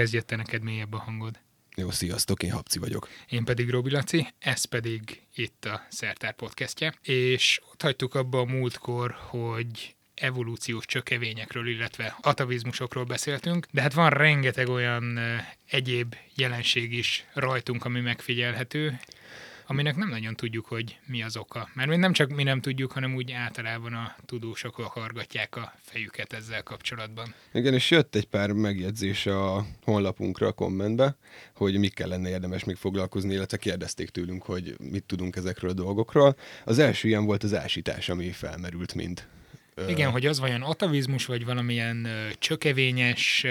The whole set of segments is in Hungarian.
kezdjed te neked mélyebb a hangod. Jó, sziasztok, én Habci vagyok. Én pedig Robi Laci, ez pedig itt a Szertár podcastje. És ott hagytuk abba a múltkor, hogy evolúciós csökevényekről, illetve atavizmusokról beszéltünk, de hát van rengeteg olyan egyéb jelenség is rajtunk, ami megfigyelhető, aminek nem nagyon tudjuk, hogy mi az oka. Mert nem csak mi nem tudjuk, hanem úgy általában a tudósok hargatják a fejüket ezzel kapcsolatban. Igen, és jött egy pár megjegyzés a honlapunkra, a kommentbe, hogy mikkel lenne érdemes még foglalkozni, illetve kérdezték tőlünk, hogy mit tudunk ezekről a dolgokról. Az első ilyen volt az ásítás, ami felmerült mind igen, hogy az vajon atavizmus, vagy valamilyen csökevényes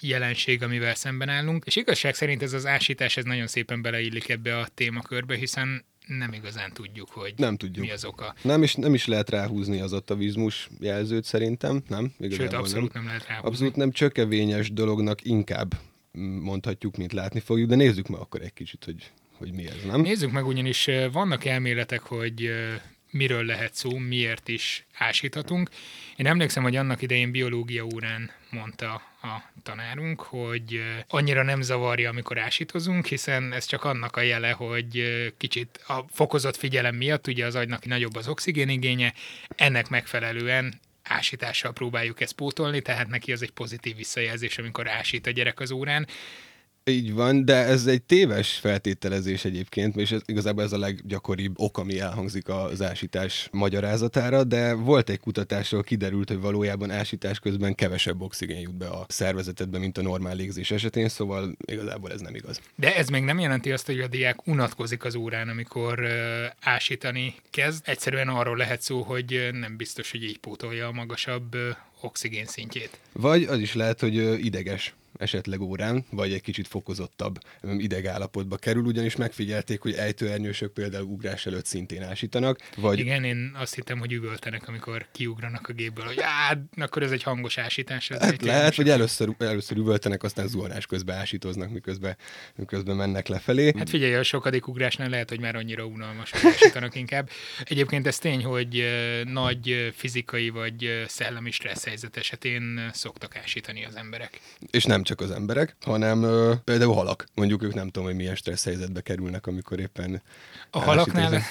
jelenség, amivel szemben állunk. És igazság szerint ez az ásítás, ez nagyon szépen beleillik ebbe a témakörbe, hiszen nem igazán tudjuk, hogy nem tudjuk. mi az oka. Nem is, nem is lehet ráhúzni az atavizmus jelzőt szerintem, nem? Igazából Sőt, abszolút nem. nem lehet ráhúzni. Abszolút nem csökevényes dolognak inkább mondhatjuk, mint látni fogjuk, de nézzük meg akkor egy kicsit, hogy, hogy mi ez, nem? Nézzük meg, ugyanis vannak elméletek, hogy miről lehet szó, miért is ásíthatunk. Én emlékszem, hogy annak idején biológia órán mondta a tanárunk, hogy annyira nem zavarja, amikor ásítozunk, hiszen ez csak annak a jele, hogy kicsit a fokozott figyelem miatt, ugye az agynak nagyobb az oxigénigénye, ennek megfelelően ásítással próbáljuk ezt pótolni, tehát neki az egy pozitív visszajelzés, amikor ásít a gyerek az órán. Így van, de ez egy téves feltételezés egyébként, és ez, igazából ez a leggyakoribb ok, ami elhangzik az ásítás magyarázatára, de volt egy kutatásról kiderült, hogy valójában ásítás közben kevesebb oxigén jut be a szervezetedbe, mint a normál légzés esetén, szóval igazából ez nem igaz. De ez még nem jelenti azt, hogy a diák unatkozik az órán, amikor uh, ásítani kezd. Egyszerűen arról lehet szó, hogy nem biztos, hogy így pótolja a magasabb uh, oxigén szintjét. Vagy az is lehet, hogy uh, ideges esetleg órán, vagy egy kicsit fokozottabb idegállapotba kerül, ugyanis megfigyelték, hogy ejtőernyősök például ugrás előtt szintén ásítanak. Vagy... Igen, én azt hittem, hogy üvöltenek, amikor kiugranak a gépből, hogy á, akkor ez egy hangos ásítás. Ez hát lehet, hogy először, először üvöltenek, aztán zuhanás közben ásítoznak, miközben, miközben mennek lefelé. Hát figyelj, a sokadik ugrásnál lehet, hogy már annyira unalmas, hogy ásítanak inkább. Egyébként ez tény, hogy nagy fizikai vagy szellemi stressz helyzet esetén szoktak ásítani az emberek. És nem csak az emberek, hanem ö, például halak. Mondjuk ők nem tudom, hogy milyen stressz helyzetbe kerülnek, amikor éppen... A halaknál...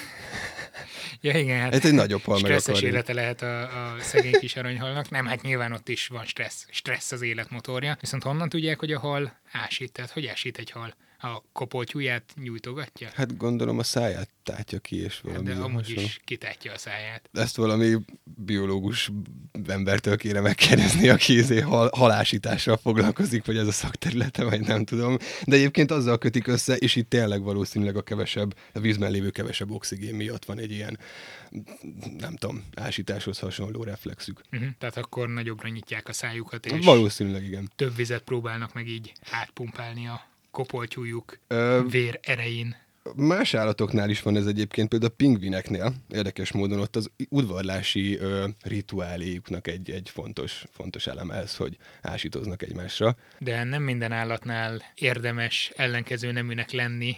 Ja igen, hát Ez egy nagyobb hal stresszes élete lehet a, a szegény kis aranyhalnak. Nem, hát nyilván ott is van stressz, stressz az életmotorja. Viszont honnan tudják, hogy a hal ásít? Tehát hogy ásít egy hal? A kopoltyúját nyújtogatja? Hát gondolom a száját tátja ki, és valami... De amúgy hasonló. is kitátja a száját. Ezt valami biológus embertől kéne megkérdezni, aki izé hal, halásítással foglalkozik, vagy ez a szakterülete, vagy nem tudom. De egyébként azzal kötik össze, és itt tényleg valószínűleg a kevesebb, a vízben lévő kevesebb oxigén miatt van egy ilyen, nem tudom, ásításhoz hasonló reflexük. Uh-huh. Tehát akkor nagyobbra nyitják a szájukat, és valószínűleg igen. több vizet próbálnak meg így átpumpálni a kopoltyújuk Ö, vér erején. Más állatoknál is van ez egyébként, például a pingvineknél, érdekes módon ott az udvarlási ö, rituáléjuknak egy, egy fontos, fontos eleme ez, hogy ásítoznak egymásra. De nem minden állatnál érdemes ellenkező neműnek lenni,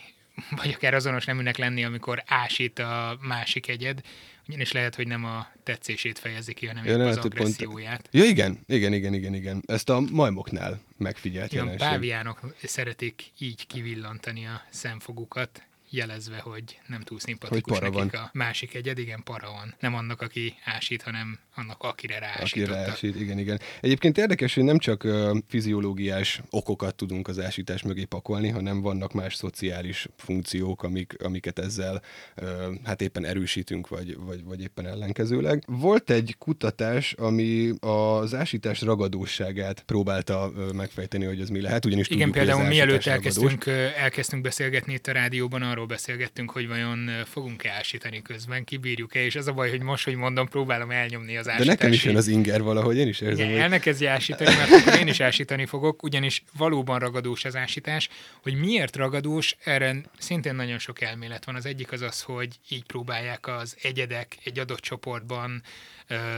vagy akár azonos neműnek lenni, amikor ásít a másik egyed, ugyanis lehet, hogy nem a tetszését fejezi ki, hanem ja, az agresszióját. Pont... Ja, igen, igen, igen, igen, igen. Ezt a majmoknál megfigyelt ja, jelenség. Páviánok szeretik így kivillantani a szemfogukat, jelezve, hogy nem túl szimpatikus hogy nekik van. a másik egyed, igen, para van. Nem annak, aki ásít, hanem annak, akire ráásítottak. Akire ráásít, igen, igen. Egyébként érdekes, hogy nem csak fiziológiás okokat tudunk az ásítás mögé pakolni, hanem vannak más szociális funkciók, amik, amiket ezzel hát éppen erősítünk, vagy, vagy, vagy éppen ellenkezőleg. Volt egy kutatás, ami az ásítás ragadóságát próbálta megfejteni, hogy ez mi lehet, ugyanis Igen, tudjuk, például mielőtt elkezdtünk, elkezdtünk beszélgetni itt a rádióban arról arról beszélgettünk, hogy vajon fogunk-e ásítani közben, kibírjuk-e, és az a baj, hogy most, hogy mondom, próbálom elnyomni az ásítást. De nekem is jön az inger valahogy, én is érzem. Igen, hogy... elnekezdje ásítani, mert akkor én is ásítani fogok, ugyanis valóban ragadós az ásítás. Hogy miért ragadós, erre szintén nagyon sok elmélet van. Az egyik az az, hogy így próbálják az egyedek egy adott csoportban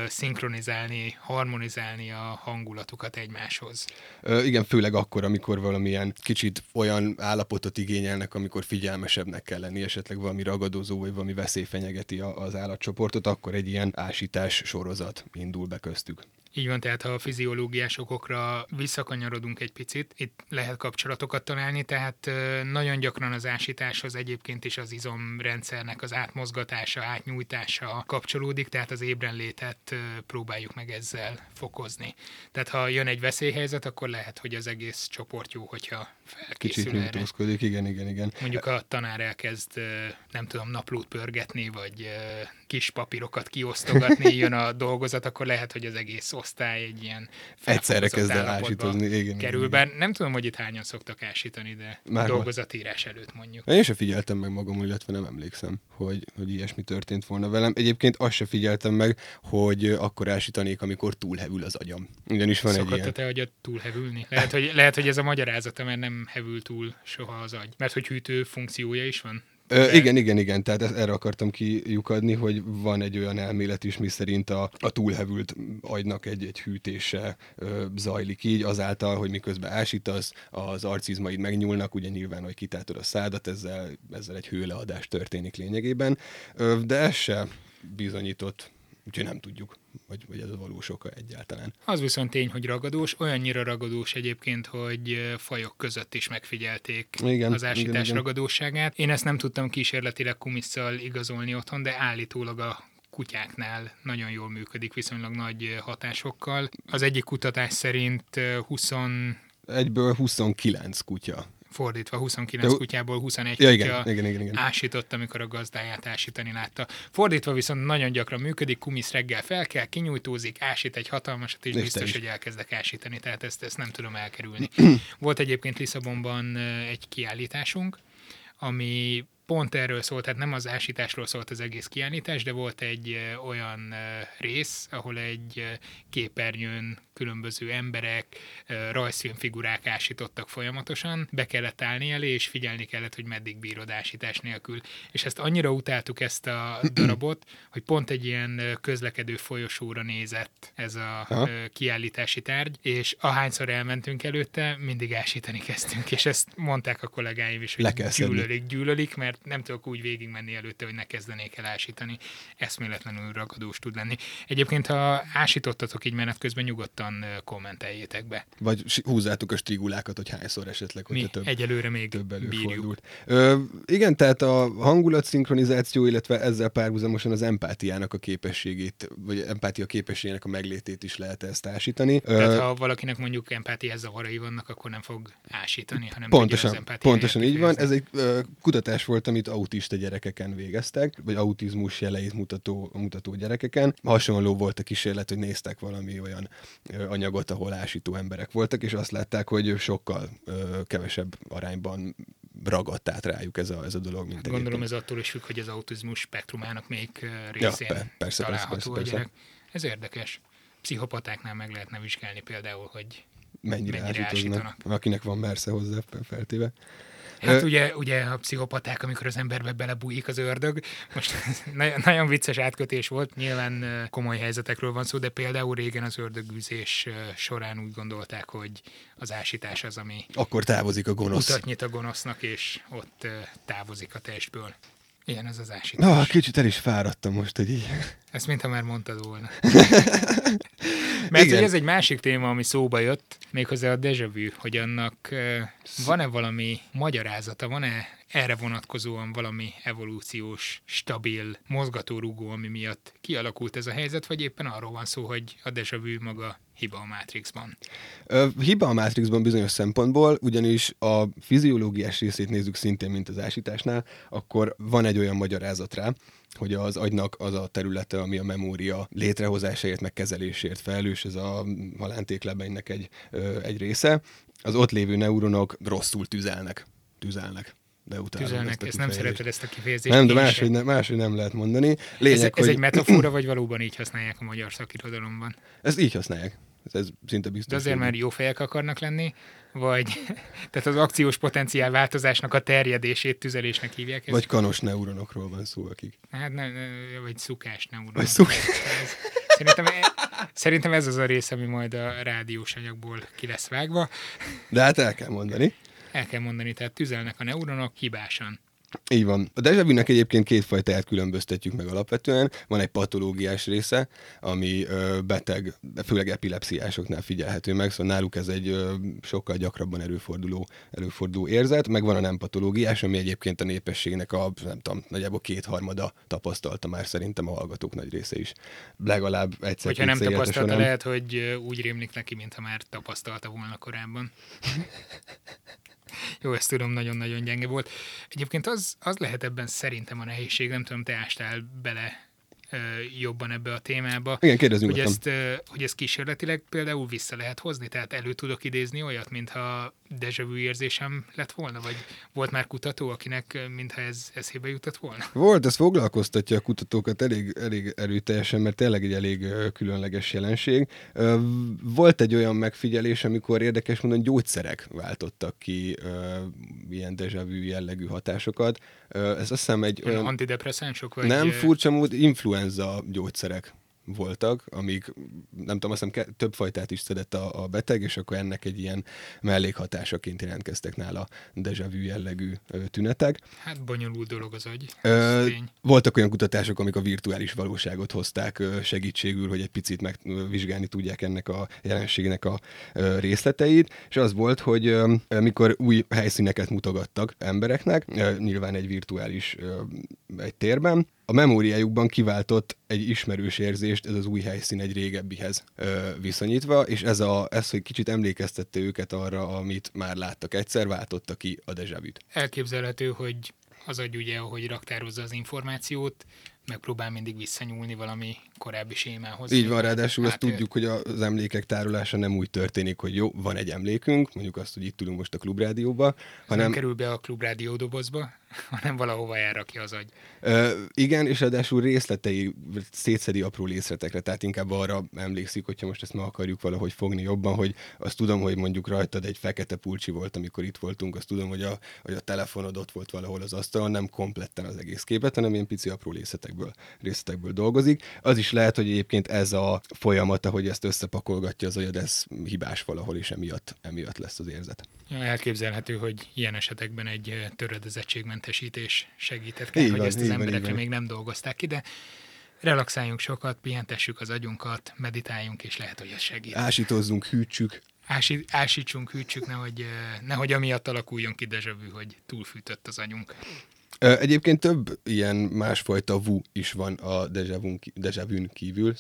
szinkronizálni, harmonizálni a hangulatukat egymáshoz. Ö, igen, főleg akkor, amikor valamilyen kicsit olyan állapotot igényelnek, amikor figyelmesebbnek kell lenni, esetleg valami ragadozó, vagy valami veszély fenyegeti az állatcsoportot, akkor egy ilyen ásítás sorozat indul be köztük. Így van, tehát ha a fiziológiás okokra visszakanyarodunk egy picit, itt lehet kapcsolatokat találni, tehát nagyon gyakran az ásításhoz egyébként is az izomrendszernek az átmozgatása, átnyújtása kapcsolódik, tehát az ébrenlétet próbáljuk meg ezzel fokozni. Tehát ha jön egy veszélyhelyzet, akkor lehet, hogy az egész csoport jó, hogyha felkészül Kicsit nyújtózkodik, igen, igen, igen. Mondjuk a tanár elkezd, nem tudom, naplót pörgetni, vagy kis papírokat kiosztogatni, jön a dolgozat, akkor lehet, hogy az egész osztály egy ilyen Egyszerre kezd el ásítozni, igen. Kerül, igen. bár nem tudom, hogy itt hányan szoktak ásítani, de Már dolgozatírás előtt mondjuk. Én sem figyeltem meg magam, illetve nem emlékszem, hogy, hogy ilyesmi történt volna velem. Egyébként azt se figyeltem meg, hogy akkor ásítanék, amikor túlhevül az agyam. Ugyanis van Szokott egy ilyen... te agyad túlhevülni? Lehet hogy, lehet, hogy ez a magyarázata, mert nem hevül túl soha az agy. Mert hogy hűtő funkciója is van? Ö, igen, igen, igen, tehát erre akartam kiukadni, hogy van egy olyan elmélet is, mi szerint a, a túlhevült agynak egy, egy hűtése ö, zajlik így, azáltal, hogy miközben ásítasz, az arcizmaid megnyúlnak, ugye nyilván, hogy kitátod a szádat, ezzel, ezzel egy hőleadás történik lényegében, ö, de ez se bizonyított Úgyhogy nem tudjuk, vagy, vagy ez a valós oka egyáltalán. Az viszont tény, hogy ragadós, olyannyira ragadós egyébként, hogy fajok között is megfigyelték igen, az ásítás igen, igen. ragadóságát. Én ezt nem tudtam kísérletileg kumisszal igazolni otthon, de állítólag a kutyáknál nagyon jól működik, viszonylag nagy hatásokkal. Az egyik kutatás szerint 20 Egyből 29 kutya fordítva 29 De, kutyából 21 ja, igen, kutya igen, igen, igen. ásított, amikor a gazdáját ásítani látta. Fordítva viszont nagyon gyakran működik, kumisz reggel fel kell, kinyújtózik, ásít egy hatalmasat, és biztos, hogy elkezdek ásítani, tehát ezt, ezt nem tudom elkerülni. Volt egyébként Lisszabonban egy kiállításunk, ami pont erről szólt, tehát nem az ásításról szólt az egész kiállítás, de volt egy olyan rész, ahol egy képernyőn különböző emberek, rajzfilmfigurák ásítottak folyamatosan, be kellett állni elé, és figyelni kellett, hogy meddig bírod ásítás nélkül. És ezt annyira utáltuk ezt a darabot, hogy pont egy ilyen közlekedő folyosóra nézett ez a ha? kiállítási tárgy, és ahányszor elmentünk előtte, mindig ásítani kezdtünk, és ezt mondták a kollégáim is, hogy gyűlölik, gyűlölik, mert nem tudok úgy végigmenni előtte, hogy ne kezdenék el ásítani. Eszméletlenül ragadós tud lenni. Egyébként, ha ásítottatok így menet közben, nyugodtan kommenteljétek be. Vagy húzzátok a strigulákat, hogy hányszor esetleg, hogy Mi több, egyelőre még több előfordult. Ö, igen, tehát a hangulat szinkronizáció, illetve ezzel párhuzamosan az empátiának a képességét, vagy empátia képességének a meglétét is lehet ezt ásítani. Tehát Ö, ha valakinek mondjuk empátiás zavarai vannak, akkor nem fog ásítani, hanem pontosan, az pontosan így van. Ez egy ö, kutatás volt, amit autista gyerekeken végeztek, vagy autizmus jeleit mutató, mutató gyerekeken. Hasonló volt a kísérlet, hogy néztek valami olyan anyagot, ahol ásító emberek voltak, és azt látták, hogy sokkal kevesebb arányban ragadt át rájuk ez a, ez a dolog. Mint Gondolom ez attól is függ, hogy az autizmus spektrumának még részén ja, persze, található persze, persze, persze. Ez érdekes. Pszichopatáknál meg lehetne vizsgálni például, hogy mennyire, mennyire ásítanak. Akinek van mersze hozzá feltéve. Hát ugye, ugye a pszichopaták, amikor az emberbe belebújik az ördög, most nagyon, nagyon vicces átkötés volt, nyilván komoly helyzetekről van szó, de például régen az ördögűzés során úgy gondolták, hogy az ásítás az, ami akkor távozik a gonosz. Utat nyit a gonosznak, és ott távozik a testből. Ilyen az az ásítás. Na, kicsit el is fáradtam most, hogy így. Ezt mintha már mondtad volna. Mert Igen. hogy ez egy másik téma, ami szóba jött, méghozzá a déjà vu, hogy annak van-e valami magyarázata, van-e erre vonatkozóan valami evolúciós, stabil mozgatórugó, ami miatt kialakult ez a helyzet, vagy éppen arról van szó, hogy a déjà vu maga hiba a Matrixban? Ö, hiba a Matrixban bizonyos szempontból, ugyanis a fiziológiás részét nézzük szintén, mint az ásításnál, akkor van egy olyan magyarázat rá, hogy az agynak az a területe, ami a memória létrehozásáért, meg kezelésért felelős, ez a halántéklebennek egy, ö, egy része, az ott lévő neuronok rosszul tüzelnek. Tüzelnek de utána Tüzelnek, ezt, ezt nem szereted ezt a kifejezést. Nem, de máshogy, ne, máshogy nem lehet mondani. Lényeg, ez, ez hogy... egy metafora, vagy valóban így használják a magyar szakirodalomban? Ezt így használják. Ez szinte biztos. De azért, mert jó fejek akarnak lenni, vagy tehát az akciós potenciál változásnak a terjedését tüzelésnek hívják. Ezt? Vagy kanos neuronokról van szó, akik. Hát ne, ne, vagy szukás neuronok. Vagy szuk... Szerintem, e, szerintem ez az a rész, ami majd a rádiós anyagból ki lesz vágva. De hát el kell mondani. El kell mondani, tehát tüzelnek a neuronok hibásan. Így van. A dejavűnek egyébként két fajtáját különböztetjük meg alapvetően. Van egy patológiás része, ami ö, beteg, főleg epilepsziásoknál figyelhető meg, szóval náluk ez egy ö, sokkal gyakrabban előforduló, előforduló érzet, meg van a nem patológiás, ami egyébként a népességnek a, nem tudom, nagyjából kétharmada tapasztalta már szerintem a hallgatók nagy része is. Legalább egyszer Hogyha nem tapasztalta, során. lehet, hogy úgy rémlik neki, mintha már tapasztalta volna korábban. Jó, ezt tudom, nagyon-nagyon gyenge volt. Egyébként az, az lehet ebben szerintem a nehézség, nem tudom, te ástál bele jobban ebbe a témába, Igen, kérdezzünk hogy nyugodtan. ezt, hogy ezt kísérletileg például vissza lehet hozni, tehát elő tudok idézni olyat, mintha déjà vu érzésem lett volna, vagy volt már kutató, akinek mintha ez eszébe jutott volna? Volt, ez foglalkoztatja a kutatókat elég, elég erőteljesen, mert tényleg egy elég különleges jelenség. Volt egy olyan megfigyelés, amikor érdekes módon gyógyszerek váltottak ki ilyen déjà vu jellegű hatásokat. Ez azt hiszem egy Olyan antidepresszánsok, vagy... Nem, furcsa mód influenza gyógyszerek voltak, amik nem tudom, azt hiszem több fajtát is szedett a, a beteg, és akkor ennek egy ilyen mellékhatásaként jelentkeztek nála déjà vu jellegű tünetek. Hát bonyolult dolog az agy. Ö, voltak olyan kutatások, amik a virtuális valóságot hozták segítségül, hogy egy picit megvizsgálni tudják ennek a jelenségnek a részleteit, és az volt, hogy ö, amikor új helyszíneket mutogattak embereknek, nyilván egy virtuális egy térben, a memóriájukban kiváltott egy ismerős érzést ez az új helyszín egy régebbihez ö, viszonyítva, és ez, a, ez, hogy kicsit emlékeztette őket arra, amit már láttak egyszer, váltotta ki a déjà vu-t. Elképzelhető, hogy az agy ugye, ahogy raktározza az információt, megpróbál mindig visszanyúlni valami korábbi sémához. Így van, ráadásul azt Átél- tudjuk, hogy az emlékek tárolása nem úgy történik, hogy jó, van egy emlékünk, mondjuk azt, hogy itt ülünk most a klubrádióba, Ez nem hanem kerül be a klubrádió dobozba, hanem valahova elrakja az agy. ö, igen, és ráadásul részletei szétszedi apró részletekre, tehát inkább arra emlékszik, hogyha most ezt meg akarjuk valahogy fogni jobban, hogy azt tudom, hogy mondjuk rajtad egy fekete pulcsi volt, amikor itt voltunk, azt tudom, hogy a, hogy a telefonod ott volt valahol az asztalon, nem kompletten az egész képet, hanem ilyen pici apró részletekből, részletekből dolgozik. Az is lehet, hogy egyébként ez a folyamata, hogy ezt összepakolgatja az agyad, ez hibás valahol, és emiatt, emiatt lesz az érzet. Elképzelhető, hogy ilyen esetekben egy töredezettségmentesítés segített, Így hogy van, ezt az van, emberekre még nem dolgozták ki, de relaxáljunk sokat, pihentessük az agyunkat, meditáljunk, és lehet, hogy ez segít. Ásítozzunk, hűtsük, Ási, ásítsunk, hűtsük, nehogy, eh, nehogy amiatt alakuljon ki vu, hogy túlfűtött az agyunk. Egyébként több ilyen másfajta vu is van a déjà vu-n kívül.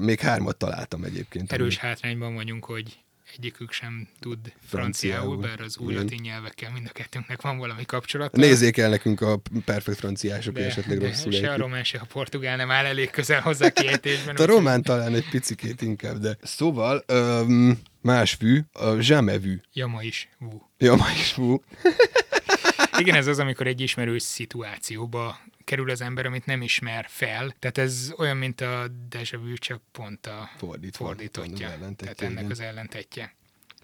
Még hármat találtam egyébként. Erős hátrányban vagyunk, hogy egyikük sem tud franciául, Franciául. bár az új latin nyelvekkel mind a kettőnknek van valami kapcsolata. Nézzék el nekünk a perfekt franciások, de, esetleg de rosszul se a román, se a portugál nem áll elég közel hozzá kiejtésben. A román talán egy picikét inkább, de... Szóval, öm, más fű, a jamais. Jama is. Vú. Ja, ma is vu. Igen, ez az, amikor egy ismerős szituációba kerül az ember, amit nem ismer fel. Tehát ez olyan, mint a déjà vu, csak pont a Fordítva, fordítottja. Tehát ennek igen. az ellentetje.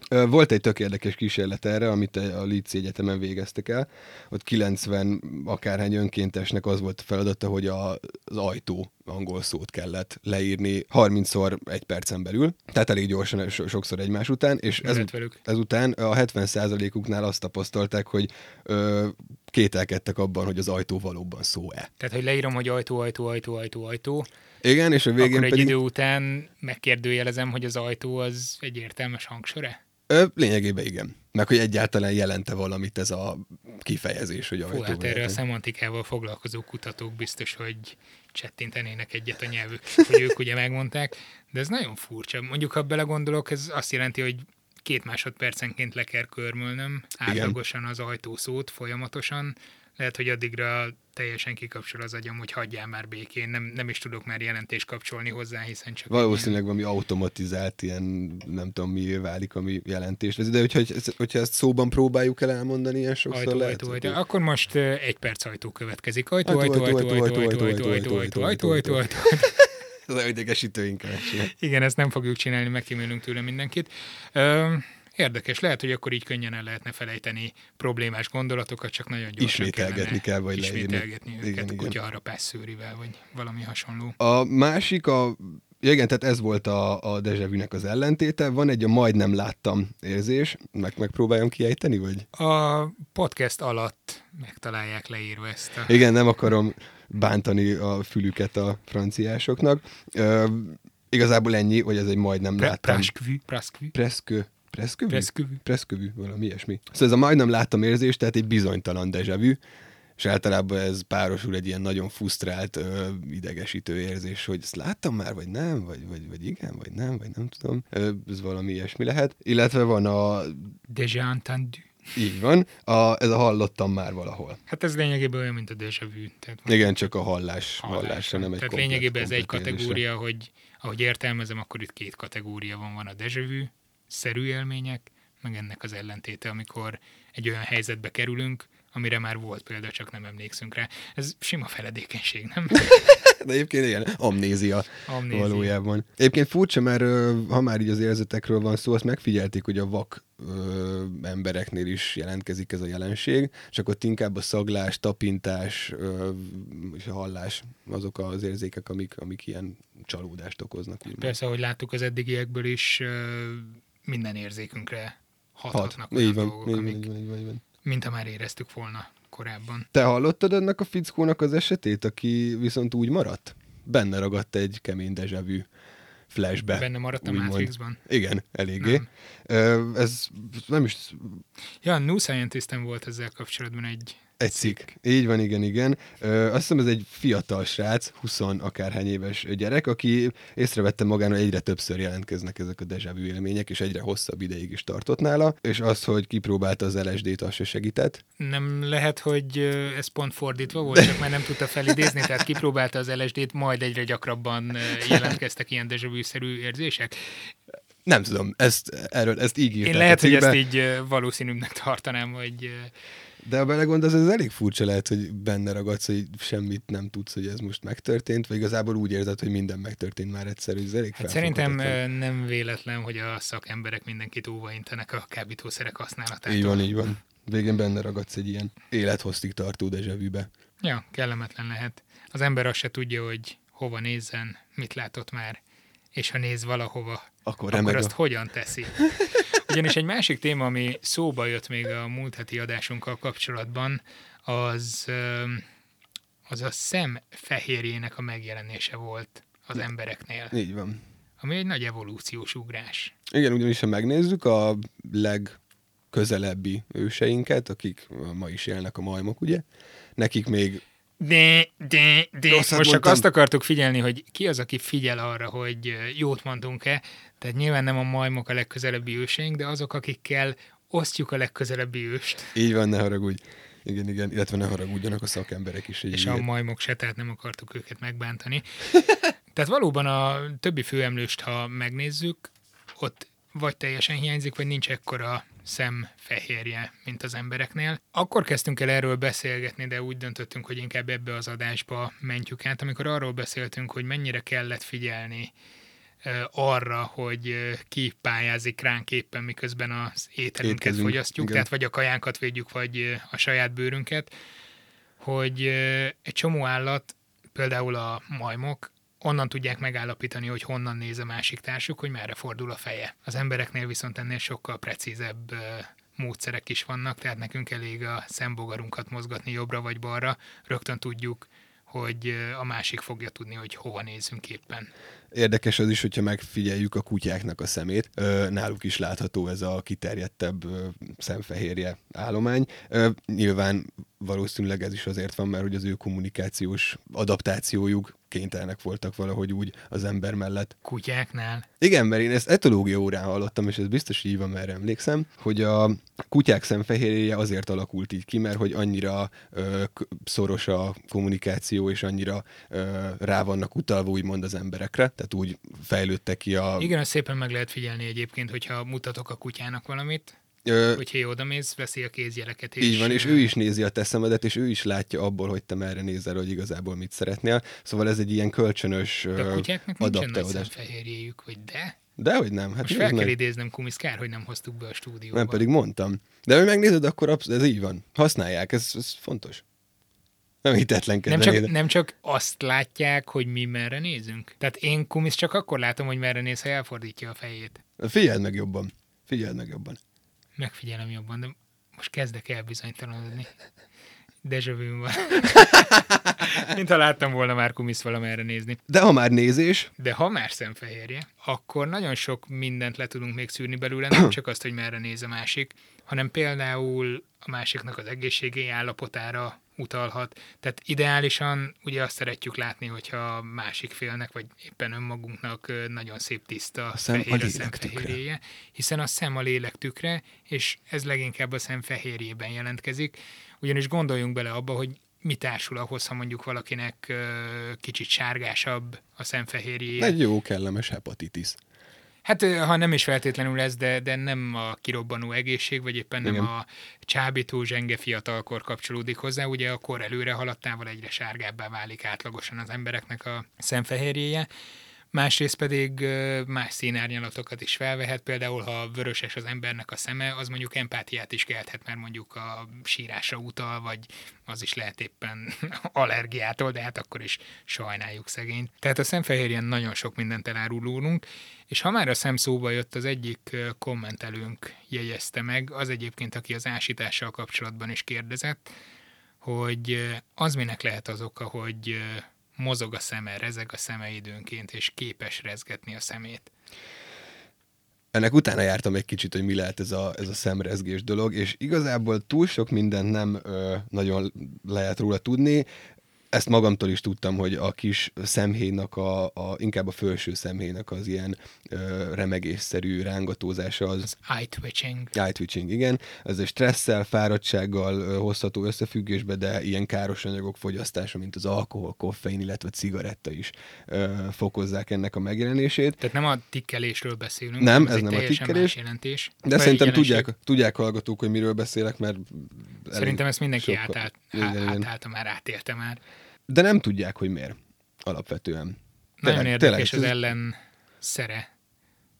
Volt egy tök érdekes kísérlet erre, amit a Leeds Egyetemen végeztek el. Ott 90 akárhány önkéntesnek az volt a feladata, hogy a, az ajtó angol szót kellett leírni 30-szor egy percen belül, tehát elég gyorsan, so- sokszor egymás után, és ez, ezután a 70%-uknál azt tapasztalták, hogy ö, kételkedtek abban, hogy az ajtó valóban szó-e. Tehát, hogy leírom, hogy ajtó, ajtó, ajtó, ajtó, ajtó, Igen, és a végén akkor egy pedig... idő után megkérdőjelezem, hogy az ajtó az egy értelmes hangsore? Ö, lényegében igen. Meg hogy egyáltalán jelente valamit ez a kifejezés, hogy Fú, ajtó. hát erre a szemantikával foglalkozó kutatók biztos, hogy csettintenének egyet a nyelvük, hogy ők ugye megmondták, de ez nagyon furcsa. Mondjuk, ha belegondolok, ez azt jelenti, hogy két másodpercenként le kell körmölnöm átlagosan az ajtószót folyamatosan, lehet, hogy addigra teljesen kikapcsol az agyam, hogy hagyjál már békén, nem, nem is tudok már jelentést kapcsolni hozzá, hiszen csak Valószínűleg valami automatizált ilyen, nem tudom mi válik, ami jelentést vezet, de hogyha, hogyha ezt szóban próbáljuk el elmondani ilyen sokszor Ajtó, lehet, ajtó, ajtó. Akkor most egy perc ajtó következik. Ajtó, ajtó, ajtó, ajtó, ajtó, ajtó, ajtó, ajtó, ajtó, ajtó, ajtó. Ez olyan idegesítő inkább. Igen, ezt nem fogjuk csinálni, megkímélünk tőle mindenkit. Ö, Érdekes, lehet, hogy akkor így könnyen el lehetne felejteni problémás gondolatokat, csak nagyon gyorsan Ismételgetni kell, vagy leírni. Ismételgetni Igen, őket igen. kutyaharapás szőrivel, vagy valami hasonló. A másik, a, ja, igen, tehát ez volt a, a déjà vu-nek az ellentéte. Van egy a majdnem láttam érzés, meg megpróbáljam kiejteni, vagy? A podcast alatt megtalálják leírva ezt a... Igen, nem akarom bántani a fülüket a franciásoknak. Ö, igazából ennyi, hogy ez egy majdnem Pre- láttam. Praskvű. Praskvű. Preszkő. Preszkövű? Preszkövű. Preszkövű, valami ilyesmi. Szóval ez a majdnem láttam érzés, tehát egy bizonytalan dejavű, és általában ez párosul egy ilyen nagyon fusztrált, ö, idegesítő érzés, hogy ezt láttam már, vagy nem, vagy, vagy, vagy igen, vagy nem, vagy nem tudom. Ö, ez valami ilyesmi lehet. Illetve van a, Déjà entendu. így van, a, ez a hallottam már valahol. Hát ez lényegében olyan, mint a déjà vu. Tehát Igen, csak a hallás, hallásra, hallásra. nem egy Tehát komplet- lényegében ez egy komplet érzésre. kategória, hogy ahogy értelmezem, akkor itt két kategória van. Van a déjà vu, szerű élmények, meg ennek az ellentéte, amikor egy olyan helyzetbe kerülünk, amire már volt példa, csak nem emlékszünk rá. Ez sima feledékenység, nem? De egyébként ilyen amnézia, Amnézia. valójában. Egyébként furcsa, mert ha már így az érzetekről van szó, azt megfigyelték, hogy a vak ö, embereknél is jelentkezik ez a jelenség, csak ott inkább a szaglás, tapintás ö, és a hallás azok az érzékek, amik, amik ilyen csalódást okoznak. Persze, ahogy láttuk az eddigiekből is, ö, minden érzékünkre Hat. hathatnak olyan Így van, dolgok, így van, amik, így van, így van, így van. mint ha már éreztük volna korábban. Te hallottad ennek a fickónak az esetét, aki viszont úgy maradt? Benne ragadt egy kemény dejavű flashbe. Benne maradt a. Matrixban. Igen, eléggé. Nem. Ez nem is Ja, a New Scientist-en volt ezzel kapcsolatban egy Egy cikk. Így van, igen, igen. Ö, azt hiszem ez egy fiatal srác, 20 akárhány éves gyerek, aki észrevette magán, hogy egyre többször jelentkeznek ezek a déjà vu élmények, és egyre hosszabb ideig is tartott nála, és az, hogy kipróbálta az LSD-t, az se segített. Nem lehet, hogy ez pont fordítva volt, csak már nem tudta felidézni, tehát kipróbálta az LSD-t, majd egyre gyakrabban jelentkeztek ilyen déjà vu-szerű érzések. Nem tudom, ezt, erről, ezt így írták Én lehet, hogy ezt így ö, valószínűbbnek tartanám, hogy de ha belegondolsz, ez elég furcsa lehet, hogy benne ragadsz, hogy semmit nem tudsz, hogy ez most megtörtént, vagy igazából úgy érzed, hogy minden megtörtént már egyszer, ez elég hát szerintem nem véletlen, hogy a szakemberek mindenkit óvaintenek a kábítószerek használatától. Így van, így van. Végén benne ragadsz egy ilyen élethosszig tartó vu-be. Ja, kellemetlen lehet. Az ember azt se tudja, hogy hova nézzen, mit látott már, és ha néz valahova, Akkor akkor azt a... hogyan teszi. Ugyanis egy másik téma, ami szóba jött még a múlt heti adásunkkal kapcsolatban, az, az a szem fehérjének a megjelenése volt az embereknél, Így van. ami egy nagy evolúciós ugrás. Igen, ugyanis ha megnézzük a legközelebbi őseinket, akik ma is élnek a majmok, ugye? Nekik még De, de, de. Most csak mondtam. azt akartuk figyelni, hogy ki az, aki figyel arra, hogy jót mondunk-e. Tehát nyilván nem a majmok a legközelebbi őseink, de azok, akikkel osztjuk a legközelebbi őst. így van, ne haragudj. Igen, igen, illetve ne haragudjanak a szakemberek is. Hogy és ilyet. a majmok se, tehát nem akartuk őket megbántani. tehát valóban a többi főemlőst, ha megnézzük, ott vagy teljesen hiányzik, vagy nincs ekkora szemfehérje, mint az embereknél. Akkor kezdtünk el erről beszélgetni, de úgy döntöttünk, hogy inkább ebbe az adásba mentjük át, amikor arról beszéltünk, hogy mennyire kellett figyelni arra, hogy ki pályázik ránk éppen, miközben az ételünket Étkezünk, fogyasztjuk, igen. tehát vagy a kajánkat védjük, vagy a saját bőrünket, hogy egy csomó állat, például a majmok, onnan tudják megállapítani, hogy honnan néz a másik társuk, hogy merre fordul a feje. Az embereknél viszont ennél sokkal precízebb módszerek is vannak, tehát nekünk elég a szembogarunkat mozgatni jobbra vagy balra, rögtön tudjuk, hogy a másik fogja tudni, hogy hova nézzünk éppen. Érdekes az is, hogyha megfigyeljük a kutyáknak a szemét. Náluk is látható ez a kiterjedtebb szemfehérje állomány. Nyilván valószínűleg ez is azért van, mert hogy az ő kommunikációs adaptációjuk kénytelenek voltak valahogy úgy az ember mellett Kutyáknál Igen, mert én ezt etológia órán hallottam, és ez biztos így van, mert emlékszem, hogy a kutyák szemfehérjéje azért alakult így ki, mert hogy annyira ö, szoros a kommunikáció, és annyira ö, rá vannak utalva úgymond az emberekre, tehát úgy fejlődtek ki a... Igen, azt szépen meg lehet figyelni egyébként, hogyha mutatok a kutyának valamit, Ö, hogy hé, odamész, veszi a kézjeleket. És, így van, és ő is nézi a te szemedet, és ő is látja abból, hogy te merre nézel, hogy igazából mit szeretnél. Szóval ez egy ilyen kölcsönös De a kutyáknak nincsen nagy szemfehérjéjük, vagy de? Dehogy nem, hát Most fel kell meg. idéznem Kumisz, kár, hogy nem hoztuk be a stúdióba. Nem, pedig mondtam. De hogy megnézed, akkor absz- ez így van. Használják, ez, ez fontos. Nem nem hitetlenkedni. csak, nem csak azt látják, hogy mi merre nézünk. Tehát én Kumisz csak akkor látom, hogy merre néz, ha elfordítja a fejét. Figyeld meg jobban. Figyeld meg jobban. Megfigyelem jobban, de most kezdek el bizonytalanodni. Dejavűn van. Mint ha láttam volna már kumiszt valamerre nézni. De ha már nézés, De ha már szemfehérje, akkor nagyon sok mindent le tudunk még szűrni belőle, nem csak azt, hogy merre néz a másik, hanem például a másiknak az egészségi állapotára utalhat. Tehát ideálisan ugye azt szeretjük látni, hogyha a másik félnek, vagy éppen önmagunknak nagyon szép tiszta A szem a fehér a tükre. szemfehérjéje, hiszen a szem a lélek tükre, és ez leginkább a szem fehérjében jelentkezik. Ugyanis gondoljunk bele abba, hogy mi társul ahhoz, ha mondjuk valakinek kicsit sárgásabb a szemfehérjéje. egy jó kellemes hepatitis. Hát ha nem is feltétlenül ez, de, de nem a kirobbanó egészség, vagy éppen nem Igen. a csábító zsenge fiatalkor kapcsolódik hozzá. Ugye a kor előre haladtával egyre sárgábbá válik átlagosan az embereknek a szemfehérjéje. Másrészt pedig más színárnyalatokat is felvehet, például ha vöröses az embernek a szeme, az mondjuk empátiát is kelthet, mert mondjuk a sírásra utal, vagy az is lehet éppen allergiától, de hát akkor is sajnáljuk szegényt. Tehát a szemfehérjen nagyon sok mindent elárulunk, és ha már a szem szóba jött, az egyik kommentelőnk jegyezte meg, az egyébként, aki az ásítással kapcsolatban is kérdezett, hogy az minek lehet az oka, hogy mozog a szeme, rezeg a szeme időnként, és képes rezgetni a szemét. Ennek utána jártam egy kicsit, hogy mi lehet ez a, ez a szemrezgés dolog, és igazából túl sok mindent nem ö, nagyon lehet róla tudni. Ezt magamtól is tudtam, hogy a kis szemhéjnak, a, a, inkább a felső szemhéjnak az ilyen ö, remegésszerű rángatózása az, Az eye twitching. eye twitching, igen. Ez egy stresszel, fáradtsággal ö, hozható összefüggésbe, de ilyen káros anyagok fogyasztása, mint az alkohol, koffein, illetve cigaretta is ö, fokozzák ennek a megjelenését. Tehát nem a tikkelésről beszélünk. Nem, ez ez nem a tikkelés. Jelentés. De Vagy szerintem jelenség. tudják, tudják hallgatók, hogy miről beszélek, mert... Szerintem ezt mindenki átállt, Igen, igen. átállta már, átélte már. De nem tudják, hogy miért. Alapvetően. Nagyon Tényleg- érdekes tényleg, az ellen szere,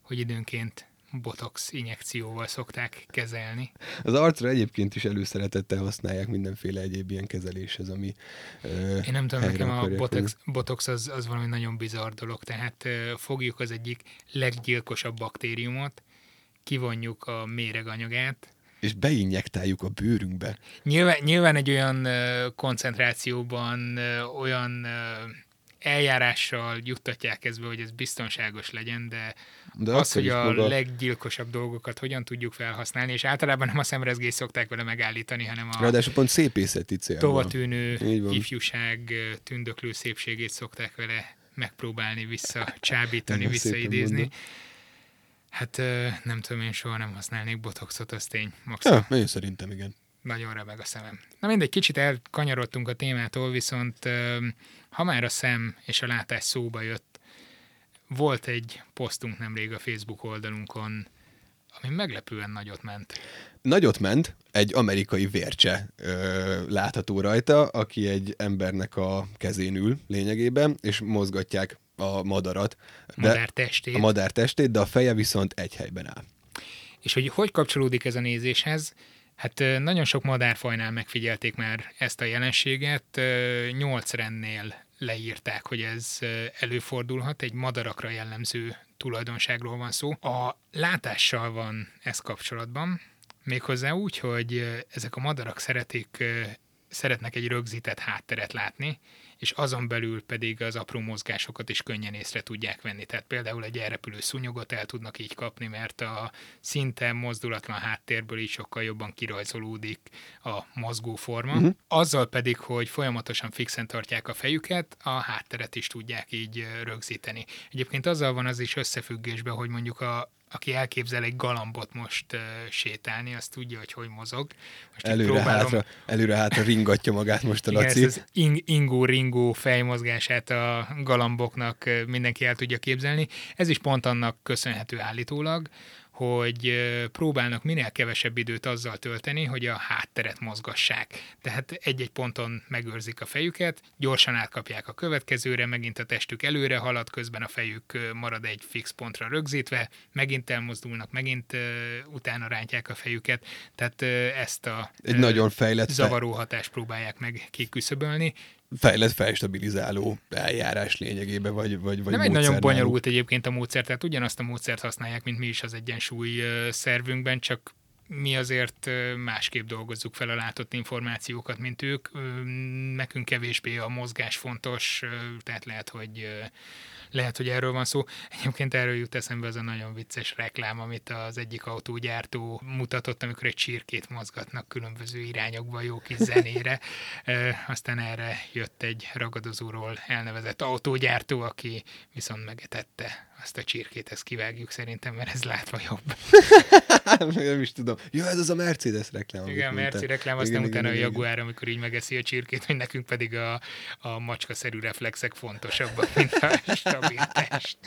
hogy időnként botox injekcióval szokták kezelni. Az arcra egyébként is előszeretettel használják mindenféle egyéb ilyen kezeléshez, ami ö, Én nem tudom, nekem a botox, botox az, az valami nagyon bizarr dolog, tehát ö, fogjuk az egyik leggyilkosabb baktériumot, kivonjuk a méreganyagát, és beinjektáljuk a bőrünkbe. Nyilván, nyilván egy olyan ö, koncentrációban, ö, olyan ö, eljárással juttatják ezbe, hogy ez biztonságos legyen, de, De az, hogy a maga- leggyilkosabb dolgokat hogyan tudjuk felhasználni, és általában nem a szemrezgést szokták vele megállítani, hanem a Ráadásul pont szépészeti célban. tovatűnő ifjúság tündöklő szépségét szokták vele megpróbálni visszacsábítani, visszaidézni. mondod. Hát nem tudom, én soha nem használnék botoxot, az tény. Maximum Ja, én szerintem igen. nagyon remeg a szemem. Na mindegy, kicsit elkanyarodtunk a témától, viszont ha már a szem és a látás szóba jött, volt egy posztunk nemrég a Facebook oldalunkon, ami meglepően nagyot ment. Nagyot ment, egy amerikai vércse ö, látható rajta, aki egy embernek a kezén ül lényegében, és mozgatják a madarat. A madár testét. A madár testét, de a feje viszont egy helyben áll. És hogy hogy kapcsolódik ez a nézéshez? Hát nagyon sok madárfajnál megfigyelték már ezt a jelenséget. Nyolc rennél leírták, hogy ez előfordulhat, egy madarakra jellemző tulajdonságról van szó. A látással van ez kapcsolatban, méghozzá úgy, hogy ezek a madarak szeretik, szeretnek egy rögzített hátteret látni, és azon belül pedig az apró mozgásokat is könnyen észre tudják venni. Tehát például egy elrepülő szúnyogot el tudnak így kapni, mert a szinte mozdulatlan háttérből is sokkal jobban kirajzolódik a mozgó forma. Uh-huh. Azzal pedig, hogy folyamatosan fixen tartják a fejüket, a hátteret is tudják így rögzíteni. Egyébként azzal van az is összefüggésben, hogy mondjuk a aki elképzel egy galambot most uh, sétálni, az tudja, hogy hogy mozog. Most Előre-hátra előre hátra ringatja magát most a igen, Laci. ezt az ing- ingó-ringó fejmozgását a galamboknak mindenki el tudja képzelni. Ez is pont annak köszönhető állítólag, hogy próbálnak minél kevesebb időt azzal tölteni, hogy a hátteret mozgassák. Tehát egy-egy ponton megőrzik a fejüket, gyorsan átkapják a következőre, megint a testük előre halad, közben a fejük marad egy fix pontra rögzítve, megint elmozdulnak, megint utána rántják a fejüket. Tehát ezt a Egy nagyon fejlett, fe, zavaró hatást próbálják meg kiküszöbölni. Fejlett fejstabilizáló eljárás lényegében, vagy, vagy, vagy Nem egy nagyon bonyolult egyébként a módszer, tehát ugyanazt a módszert használják, mint mi is az egyensúly szervünkben, csak mi azért másképp dolgozzuk fel a látott információkat, mint ők. Nekünk kevésbé a mozgás fontos, tehát lehet, hogy lehet, hogy erről van szó. Egyébként erről jut eszembe az a nagyon vicces reklám, amit az egyik autógyártó mutatott, amikor egy csirkét mozgatnak különböző irányokba jó kis zenére. Aztán erre jött egy ragadozóról elnevezett autógyártó, aki viszont megetette azt a csirkét, ezt kivágjuk szerintem, mert ez látva jobb. nem is tudom. Jó, ez az a Mercedes reklám. Igen, a Merci reklám, aztán igen, utána igen, a Jaguar, igen. amikor így megeszi a csirkét, hogy nekünk pedig a, a macska-szerű reflexek fontosabbak, mint a stabilitást.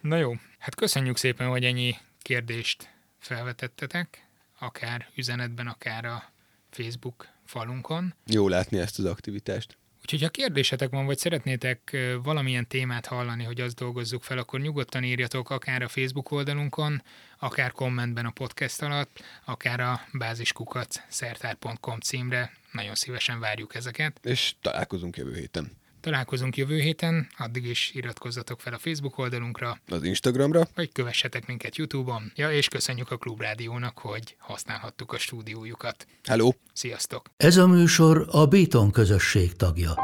Na jó, hát köszönjük szépen, hogy ennyi kérdést felvetettetek, akár üzenetben, akár a Facebook falunkon. Jó látni ezt az aktivitást. Úgyhogy ha kérdésetek van, vagy szeretnétek valamilyen témát hallani, hogy azt dolgozzuk fel, akkor nyugodtan írjatok akár a Facebook oldalunkon, akár kommentben a podcast alatt, akár a báziskukat szertár.com címre. Nagyon szívesen várjuk ezeket. És találkozunk jövő héten. Találkozunk jövő héten, addig is iratkozzatok fel a Facebook oldalunkra. Az Instagramra. Vagy kövessetek minket Youtube-on. Ja, és köszönjük a Klubrádiónak, hogy használhattuk a stúdiójukat. Hello! Sziasztok! Ez a műsor a Béton közösség tagja.